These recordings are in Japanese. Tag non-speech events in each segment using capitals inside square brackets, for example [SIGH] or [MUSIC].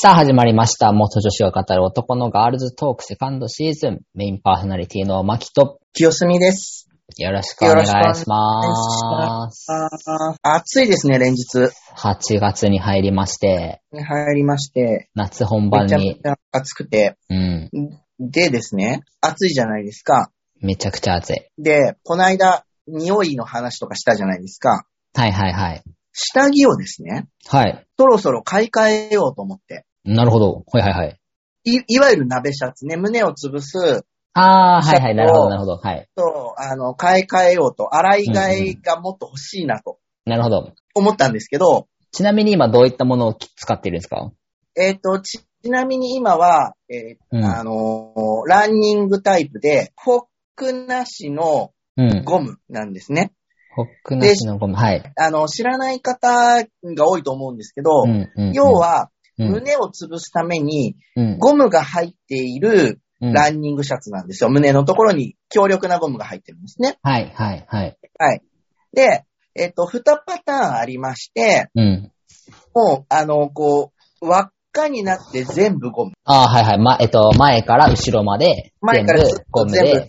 さあ始まりました。元女子が語る男のガールズトークセカンドシーズン。メインパーソナリティのマキと清澄です。よろしくお願いします。あー暑いですね、連日。8月に入りまして、入りまして、夏本番めちゃめにち、ゃ暑くて。うん、でですね、暑いじゃないですか。めちゃくちゃ暑い。で、この間、匂いの話とかしたじゃないですか。はいはいはい。下着をですね、はい。そろそろ買い替えようと思って。なるほど。はいはいはい。い、いわゆる鍋シャツね、胸を潰すあー、はいはい。なるほどなるほど。はい。と、あの、買い替えようと、洗い替えがもっと欲しいなとなるほど。思ったんですけど、ちなみに今どういったものを使っているんですか？えっ、と、ち、ちなみに今は、えーうんあのーランニングタイプで、フォックなしのうん。ゴムなんですね。ホックなしのゴム。はい。あの、知らない方が多いと思うんですけど、うんうんうん要、は、うん胸を潰すために、うんゴムが入っているうんランニングシャツなんですよ。胸のところに強力なゴムが入ってるんですね。はいはいはい。はい。で、えっ、と、二パターンありまして、うん。もう、あの、こう、輪っかになって全部ゴム。あー、はいはい。ま、えっと、前から後ろまで、全部前からゴムと全部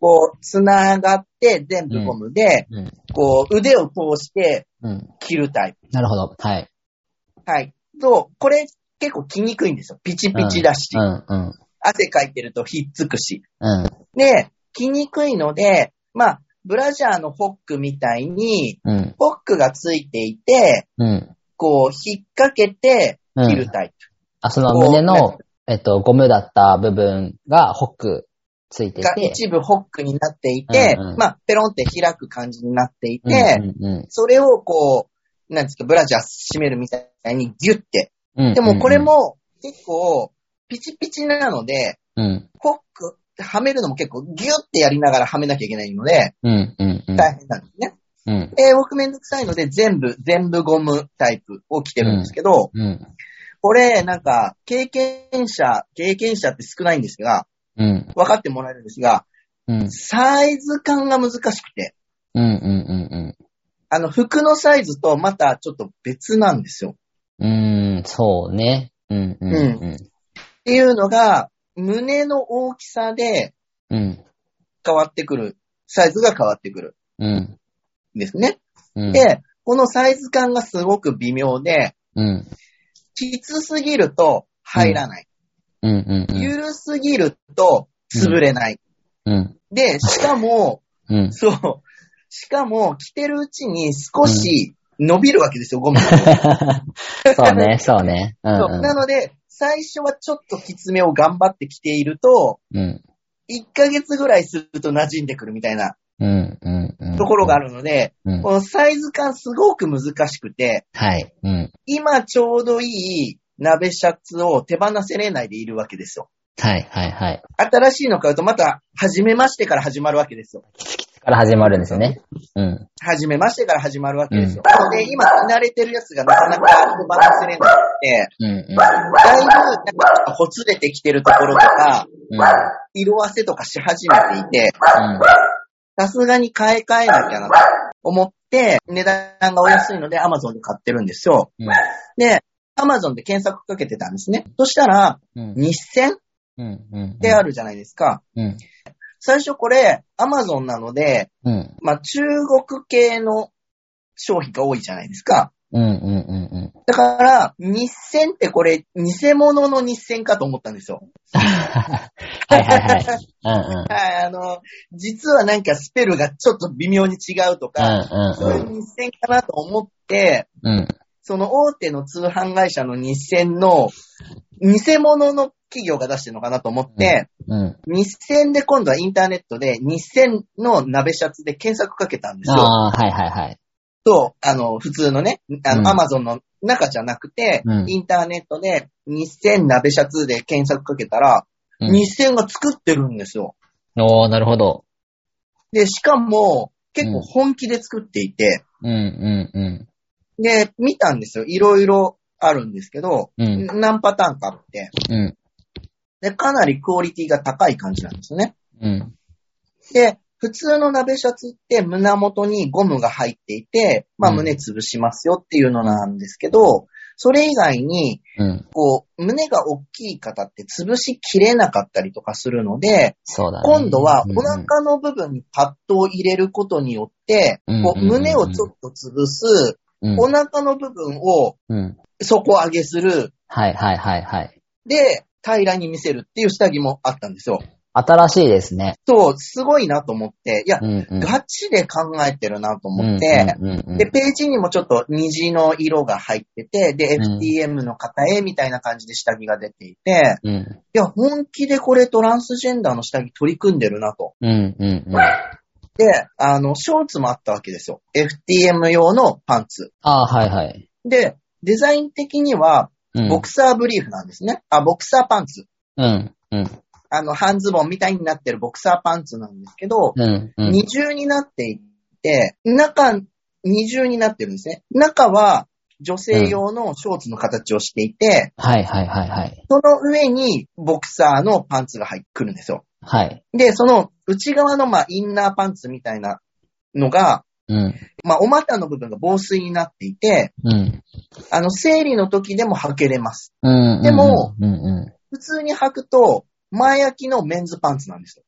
こう、つながって全部ゴムで、うん。こう、腕を通してうん。切るタイプ。なるほど。はい。はい。と、これ結構着にくいんですよ。ピチピチだし、うん、うん、汗かいてるとひっつくし。うん、で、着にくいので、まあ、ブラジャーのホックみたいに、うん、ホックがついていて、うん。こう、引っ掛けてうん。切るタイプ。あ、その胸の、えっと、ゴムだった部分がホックついてがて。一部ホックになっていて、うんうんまあ、ペロンって開く感じになっていうんて、うんそれをこう、なんですか、ブラジャー締めるみたいにギュッて。うん。でもこれ、も結構ピチピチなので、うん、ホック、はめるのも結構ギュッてやりながらはめなきゃいけないので、うん、うん、うん。大変なんですね。うん、で、僕めんどくさいので全部、全部ゴムタイプを着てるんですけど、うん、これなんか経験者、経験者って少ないんですが、うん、分かってもらえるんですが、うん、サイズ感が難しくて、うん、うん、あの服のサイズとまたちょっと別なんですよ。うん。うん、そうね。うん、うん、うん。っていうのが、胸の大きさでうん、変わってくる、サイズが変わってくるうん、んですね。うん。で、このサイズ感がすごく微妙で、うん、きつすぎると入らない。うん、うん、うん。ゆるすぎると潰れない。うん、で、しかも、うん。そう、しかも着てるうちに少し伸びるわけですよ、[LAUGHS] ゴムが。そうね、そうね。うん、そうなので、最初はちょっときつめを頑張って着ていると、うん、1ヶ月ぐらいすると馴染んでくるみたいなうん、うん、うん。ところがあるので、うん。このサイズ感すごく難しくて、はい。うん。今ちょうどいい鍋シャツを手放せれないでいるわけですよ。はい、はい、はい。新しいの買うとまた、初めましてから始まるわけですよ。から始まるんですよね。うん。初めましてから始まるわけですよ。なので、今着慣れてるやつがなかなか手放せれなくて、うん、うん。だいぶ、なんか、ほつれてきてるところとか、うん。色あせとかし始めていて、うん。さすがに買い替えなきゃなと思って、値段がお安いので Amazon で買ってるんですよ。うん。で、Amazon で検索かけてたんですね。そしたら、うん。日銭うん。うん。ってあるじゃないですか。うん。最初これ、Amazon なので、うん。まあ中国系の商品が多いじゃないですか。うん。うん。うん。だから、日銭ってこれ、偽物の日銭かと思ったんですよ。[LAUGHS] はいはいはい。うんうん。はい、あの、実はなんかスペルがちょっと微妙に違うとか、そういう日銭かなと思って、うん。うん。その大手の通販会社の日銭の、偽物の企業が出してるのかなと思って、うん。日銭で今度はインターネットで日銭の鍋シャツで検索かけたんですよ。ああ、はいはいはい。と、あの、普通のね、あうんの、アマゾンの中じゃなくて、うんインターネットで日銭鍋シャツで検索かけたら、うん日銭が作ってるんですよ。おー、なるほど。で、しかも、結構本気で作っていて、うんうんうで、見たんですよ。いろいろあるんですけど、ん。うん。何パターンかあって、うん。で、かなりクオリティが高い感じなんですよね。うん。で、普通の鍋シャツって胸元にゴムが入っていて、まあうん胸潰しますよっていうのなんですけど、それ以外に、うん。こう、胸が大きい方って潰しきれなかったりとかするので。今度はうんお腹の部分にパッドを入れることによって、こう胸をちょっと潰す、うん。お腹の部分をうん。底上げする、はいはいはいはい。で、平らに見せるっていう下着もあったんですよ。新しいですね。そう、すごいなと思って、いやう、んうん。ガチで考えてるなと思って、うんうんうんうん、で、ページにもちょっと虹の色が入ってて、で、うん FTM の方へみたいな感じで下着が出ていて、うん。いや、本気でこれトランスジェンダーの下着取り組んでるなと。うんうんうん。で、あの、ショーツもあったわけですよ。FTM 用のパンツ。ああ、はいはい。で、デザイン的には、うん。ボクサーブリーフなんですね。あ、ボクサーパンツ。うん。うん。あの、半ズボンみたいになってるボクサーパンツなんですけど、うん。うん。二重になっていて、中、二重になってるんですね。中は女性用のショーツの形をしていて、はいはいはいはい。その上にボクサーのパンツが入ってくるんですよ。はい。で、その内側のまあインナーパンツみたいなのが、うん。まあお股の部分が防水になっていて、うん。あの生理の時でも履けれます。うん。でも、うんう普通に履くと前焼きのメンズパンツなんですよ。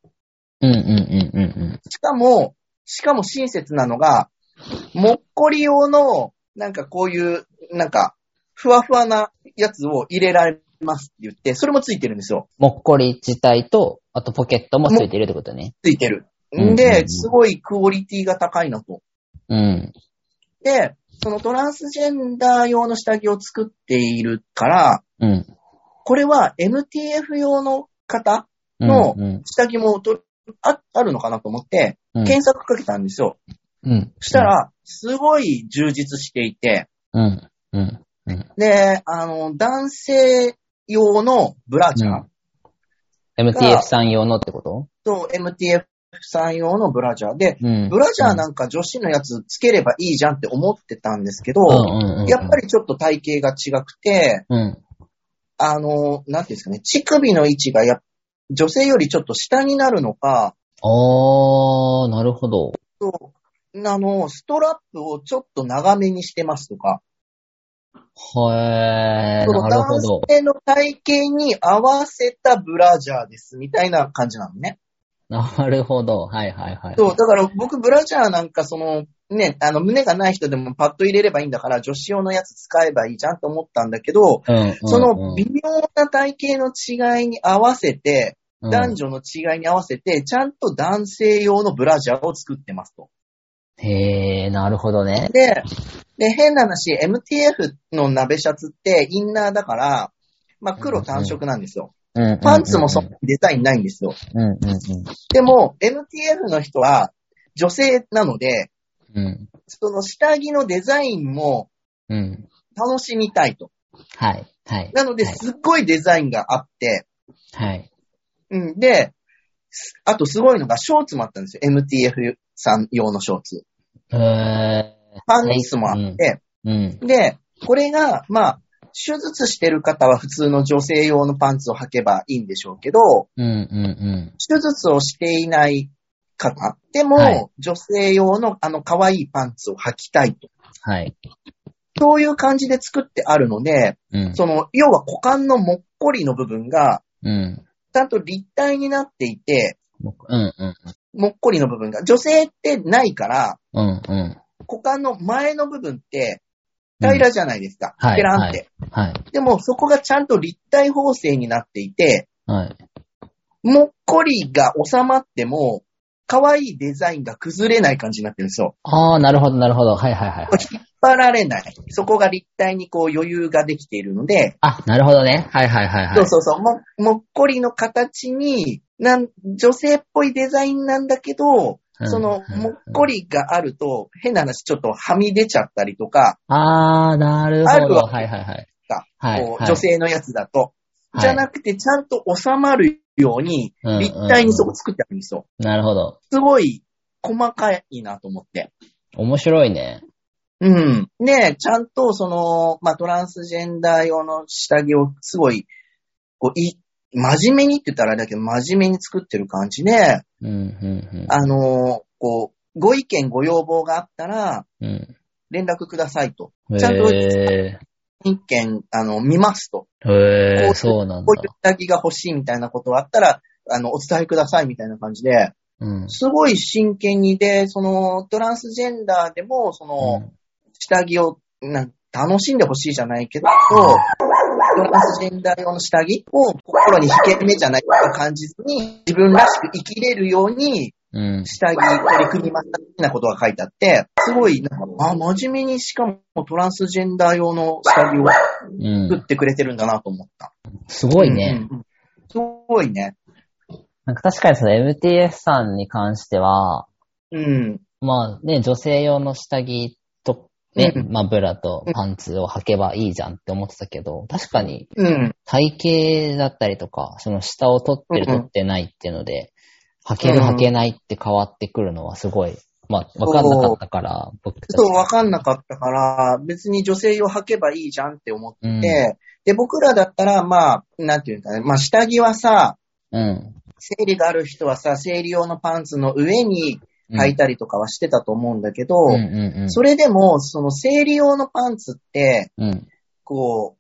ん。うんうんうんうんしかも、しかも親切なのが、もっこり用の、なんかこういう、なんか、ふわふわなやつを入れられますって言って、それもついてるんですよ。もっこり自体と、あとポケットもついてるってことね。ついてる。うんうんうんで、すごいクオリティが高いなと。うん。で、そのトランスジェンダー用の下着を作っているから、うん。これは MTF 用の方うんのうん。下着もとああるのかなと思って、うん検索かけたんですよ。うん。そしたら、すごい充実していて、うん。うん。うん。で、あの、男性用のブラジャー MTF さん用のってこと？と MTF さん用のブラジャーで、うん。ブラジャーなんか女子のやつつければいいじゃんって思ってたんですけど、うんうんうん。やっぱりちょっと体型が違くて、うん。あの、なんていうんですかね、乳首の位置がや女性よりちょっと下になるのか、あー、なるほど。そうあの、ストラップをちょっと長めにしてますとか、へー、なるほど男。性の体型に合わせたブラジャーです、みたいな感じなのね。なるほど。はいはいはい。そう、だから僕ブラジャーなんかその、ね、あの、胸がない人でもパッと入れればいいんだから、女子用のやつ使えばいいじゃんと思ったんだけど、うんうんうん、その微妙な体型の違いに合わせて、うん男女の違いに合わせて、ちゃんと男性用のブラジャーを作ってますと。へー、なるほどね。で、で、変な話、MTF の鍋シャツってインナーだから、まあ黒単色なんですよ。うんうんうんパンツもそんなにデザインないんですよ。うんうんでも、MTF の人は女性なので、うん。うん。その下着のデザインもうん。楽しみたいと。はい。はい。なので、はいすっごいデザインがあって、はい。うん、で、すあとすごいのが、ショーツもあったんですよ。MTF さん用のショーツ。えー。パンツもあって、うん。で、これが、まあ、手術してる方は普通の女性用のパンツを履けばいいんでしょうけど、うんうん手術をしていない方でも、はい女性用のあの可愛いパンツを履きたいと。うん。はい。そういう感じで作ってあるので、うん。その、要は股間のもっこりの部分が、うん。ちゃんと立体になっていて、うんうんもっこりの部分が、女性ってないから、うん。うん股間の前の部分って平らじゃないですか。はいペランって、はい。でも、そこがちゃんと立体縫製になっていて、はい。もっこりが収まっても、可愛いデザインが崩れない感じになってるんですよ。あー、なるほどなるほど。はいはいはい。引っ張られない。そこが立体にこう余裕ができているので、あ、なるほどね。はいはいはいはい。そうそうそう、も、もっこりの形に、なん、女性っぽいデザインなんだけど、うんその、うんもっこりがあると、変な話、ちょっとはみ出ちゃったりとか、あー、なるほど。あるわはいはいはい。かはい女性のやつだと。はいじゃなくて、ちゃんと収まるように、うん立体にそこ作ってあるんですよ。なるほど。すごい、細かいなと思って。面白いね。うん。で、ちゃんとその、まあ、トランスジェンダー用の下着をすごい、こう、い、真面目にって言ったらあれだけど、真面目に作ってる感じで、うん、うん、あのーこう、ご意見ご要望があったら、うん。連絡くださいと。うん。ちゃんとへ一件、あの、見ますと。へえ、うそうなんだこういう。下着が欲しいみたいなことがあったら、あの、お伝えくださいみたいな感じで、うん。すごい真剣にで、その、トランスジェンダーでも、その、下着を、楽しんでほしいじゃないけど、トランスジェンダー用の下着を心に引け目じゃないと感じずに、自分らしく生きれるように、うん。下着取り組みましたみたいなことが書いてあって、すごい、なんか、あ、真面目にしかもトランスジェンダー用の下着をうん。作ってくれてるんだなと思った。すごいね。うんうんうん。すごいね。なんか確かにその MTF さんに関しては、うん。まあね、女性用の下着と、ね、うんまあブラとパンツを履けばいいじゃんって思ってたけど、確かにうん。体型だったりとか、その下を取ってる取ってないっていうので、履けるうん履けないって変わってくるのはすごい、まあわかんなかったから、僕たち。そう、わかんなかったから、別に女性用履けばいいじゃんって思って、うんで、僕らだったら、まあ、なんていうんだね、まあ、下着はさ、うん。生理がある人はさ、生理用のパンツの上にうん履いたりとかはしてたと思うんだけど、うんうんうん。それでも、その生理用のパンツって、うん。こ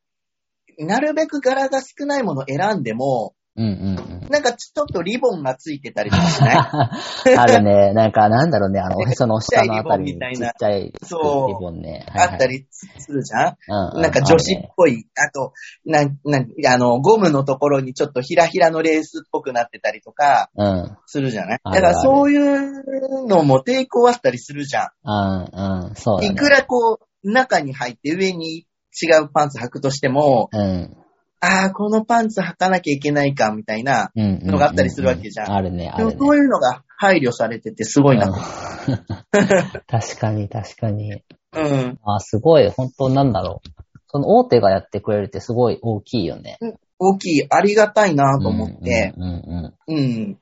う、なるべく柄が少ないものを選んでも、うんうんうん。なんかちょっとリボンがついてたりとかしない？[LAUGHS] あるね。なんか、なんだろうね。あの、おへその下のあたりにちっちゃいリボンね。はいはいあったりするじゃん？うんうなんか女子っぽい、あと、なん、なん、あの、ゴムのところにちょっとひらひらのレースっぽくなってたりとかうん。うん。するじゃない？あるあるだからそういうのも抵抗あったりするじゃうん、うん。そう。ね。いくらこう、中に入って上に違うパンツ履くとしても、うん。ああ、このパンツ履かなきゃいけないか、みたいな。うんうんうんうん。のがあったりするわけじゃんあるね、あでもるね。そういうのが配慮されててすごいな。うん [LAUGHS] 確かに、確かに。うん。あ、すごい、本当なんだろう。その大手がやってくれるってすごい大きいよね。大きい、ありがたいなと思って。うんうんうんうん。うん。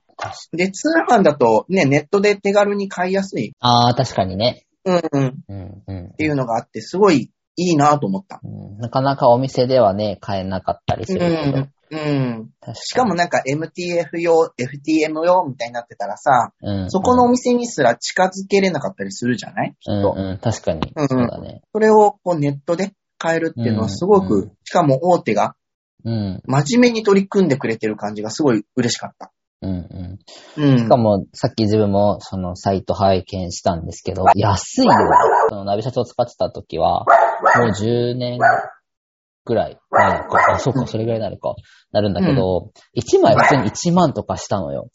で、通販だとね、ネットで手軽に買いやすい。ああ、確かにね。うんうん。っうんうん。ていうのがあって、すごいいいなと思った。うんなかなかお店ではね、買えなかったりすうるけど。ん。うん。しかもなんか MTF 用、FTM 用みたいになってたらさ、うんそこのお店にすら近づけれなかったりするじゃない？きっと。うんうん、確かに。うんそうだね。それをこうネットで買えるっていうのはすごく、うんうんしかも大手がうん。真面目に取り組んでくれてる感じがすごい嬉しかった。うんうん。うん。しかも、さっき自分もそのサイト拝見したんですけど、安いよ。そのナビシャツを使ってた時は、もう10年ぐらい前か。あ、そうか、それぐらいになるか。なるんだけど、1枚普通に1万とかしたのよ。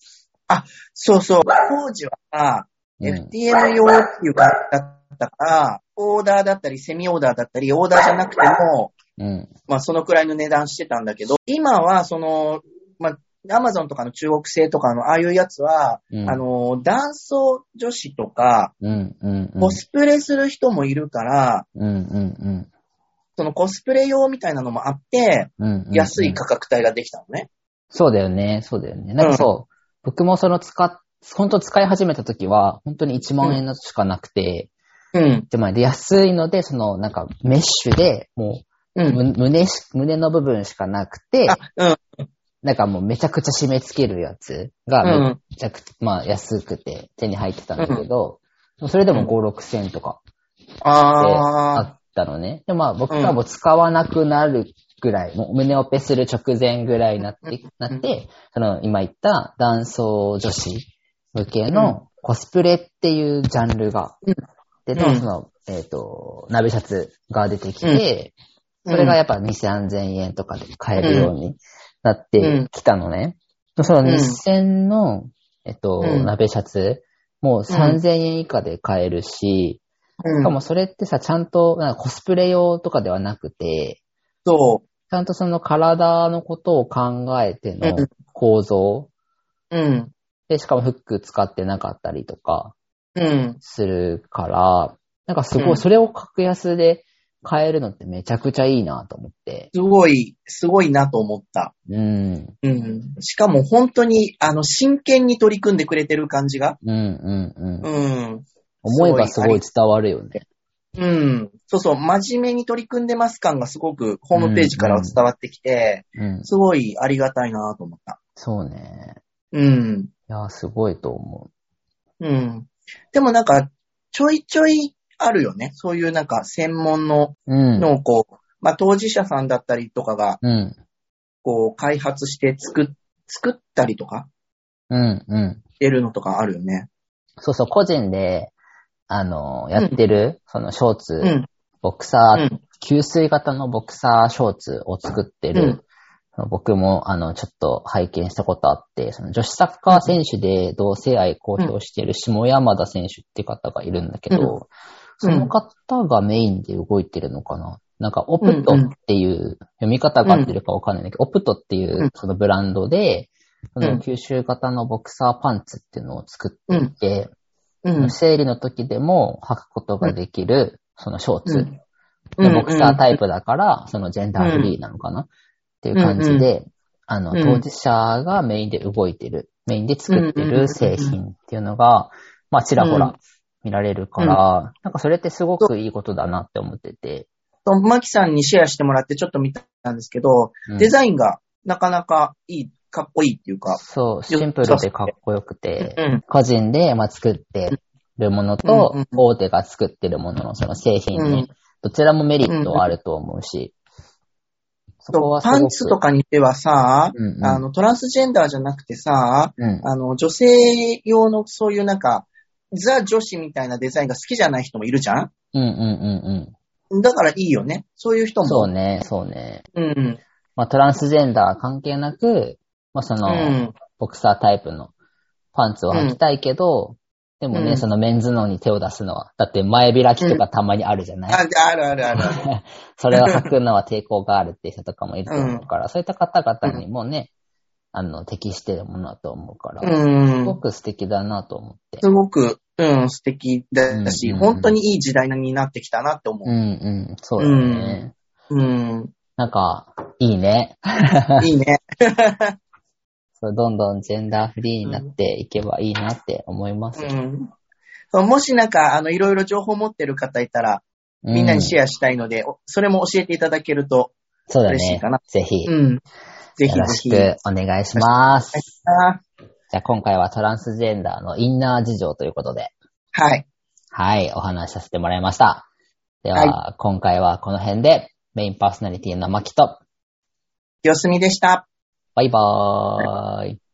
そうそう。当時はさ、うん。FTM 用っていう感じだったから、オーダーだったり、セミオーダーだったり、オーダーじゃなくても、うん。まあそのくらいの値段してたんだけど、今はその、まあ、アマゾンとかの中国製とかのああいうやつは、うん。あの、男装女子とか、うん、うん、うん。コスプレする人もいるから、うん、うん、そのコスプレ用みたいなのもあって、うん。うん。安い価格帯ができたのね。そうだよね、そうだよね。なんかそう、僕もその使っ、本当使い始めた時は、本当に1万円のしかなくて、うん。で、まあ、で安いので、その、なんか、メッシュで、もう、うん。む胸し、胸の部分しかなくて、あ、うん。なんかもうめちゃくちゃ締め付けるやつがめうん。ちゃくちゃ、まあ安くて手に入ってたんだけど、それでも5、6千とかああったのね。で、まあ僕はもう使わなくなるぐらい、もう胸オペする直前ぐらいになって、なって、その今言った男装女子向けのコスプレっていうジャンルが、うんで、うん。その、えっ、と、ナビシャツが出てきて、それがやっぱ2、3000円とかで買えるようになってきたのね。そのうん2000の、えっと、うん鍋シャツ、もう3000円以下で買えるし、うん。しかもそれってさ、ちゃんとなんかコスプレ用とかではなくて、そちゃんとその体のことを考えてうのん構造、う。うん。で、しかもフック使ってなかったりとかうん。するから、なんかすごい、うんそれを格安で買えるのってめちゃくちゃいいなと思って。すごい、すごいなと思った。うん。うん。しかも本当に、あの、真剣に取り組んでくれてる感じが。うん、うん、うん。うん。思えばすごい伝わるよね。うん。そうそう、真面目に取り組んでます感がすごくホームページからは伝わってきて、うん。すごいありがたいなと思った。そうね。うん。いや、すごいと思うん。でもなんか、ちょいちょいあるよね。そういうなんか専門のう。うん。のをこう、まあ当事者さんだったりとかが、うん。こう、開発して作っ、作ったりとかうん。うん。してるのとかあるよね。そうそう、個人で、あの、やってる、そのショーツ、うん。ボクサー、うん。吸水型のボクサーショーツを作ってる、うん僕も、あの、ちょっと拝見したことあって、その女子サッカー選手で同性愛公表してる下山田選手って方がいるんだけど、うんその方がメインで動いてるのかな？なんか、オプトっていう、読み方が合ってるかわかんないんだけど、オプトっていううん。そのブランドで、その吸収型のボクサーパンツっていうのを作っていて、うん。生理の時でも履くことができる、そのショーツ。うん。ボクサータイプだから、そのジェンダーフリーなのかな、っていう感じで、あの、うん。当事者がメインで動いてる、メインで作ってる製品っていうのが、まあ、ちらほうん。ら見られるから、なんかそれってすごくいいことだなって思ってて。と、マキさんにシェアしてもらってちょっと見たんですけど、うんデザインがなかなかいい、かっこいいっていうか。そう、シンプルでかっこよくて、うん。個人でまあ作ってるものとうんうん、大手が作ってるもののその製品うんに、どちらもメリットはあると思うし、パンツとかにしてはさ、うんうんあの、トランスジェンダーじゃなくてさ、うんあの、女性用のそういうなんか、ザ女子みたいなデザインが好きじゃない人もいるじゃん？うんうんうんうん。だからいいよね。そういう人も。そうね、そうね。うん。まあ、トランスジェンダー関係なく、まあ、その、うん。ボクサータイプのパンツを履きたいけど、でもね、うんそのメンズのに手を出すのは、だって前開きとかたまにあるじゃない、ああるあるあるある。[LAUGHS] それを履くのは抵抗があるっていう人とかもいると思うから、そういった方々にもね、あの、適してるものだと思うから、うん。すごく素敵だなと思って。すごく、うん、素敵だし、うんうん本当にいい時代になってきたなって思うんうん、そうだね。う。うん。なんか、いいね。いいね。[LAUGHS] そうどんどんジェンダーフリーになっていけばいいなって思います。うん。そうもしなんか、あの、いろいろ情報持ってる方いたら、みんなにシェアしたいので、おそれも教えていただけると嬉しいかな。ぜひ、ようん。ぜひぜろしひ。くお願いします。あじゃあ今回はトランスジェンダーのインナー事情ということで、はい。はい、お話しさせてもらいました。では、今回はこの辺で、メインパーソナリティのマキと、よすみでした。バイバーイ。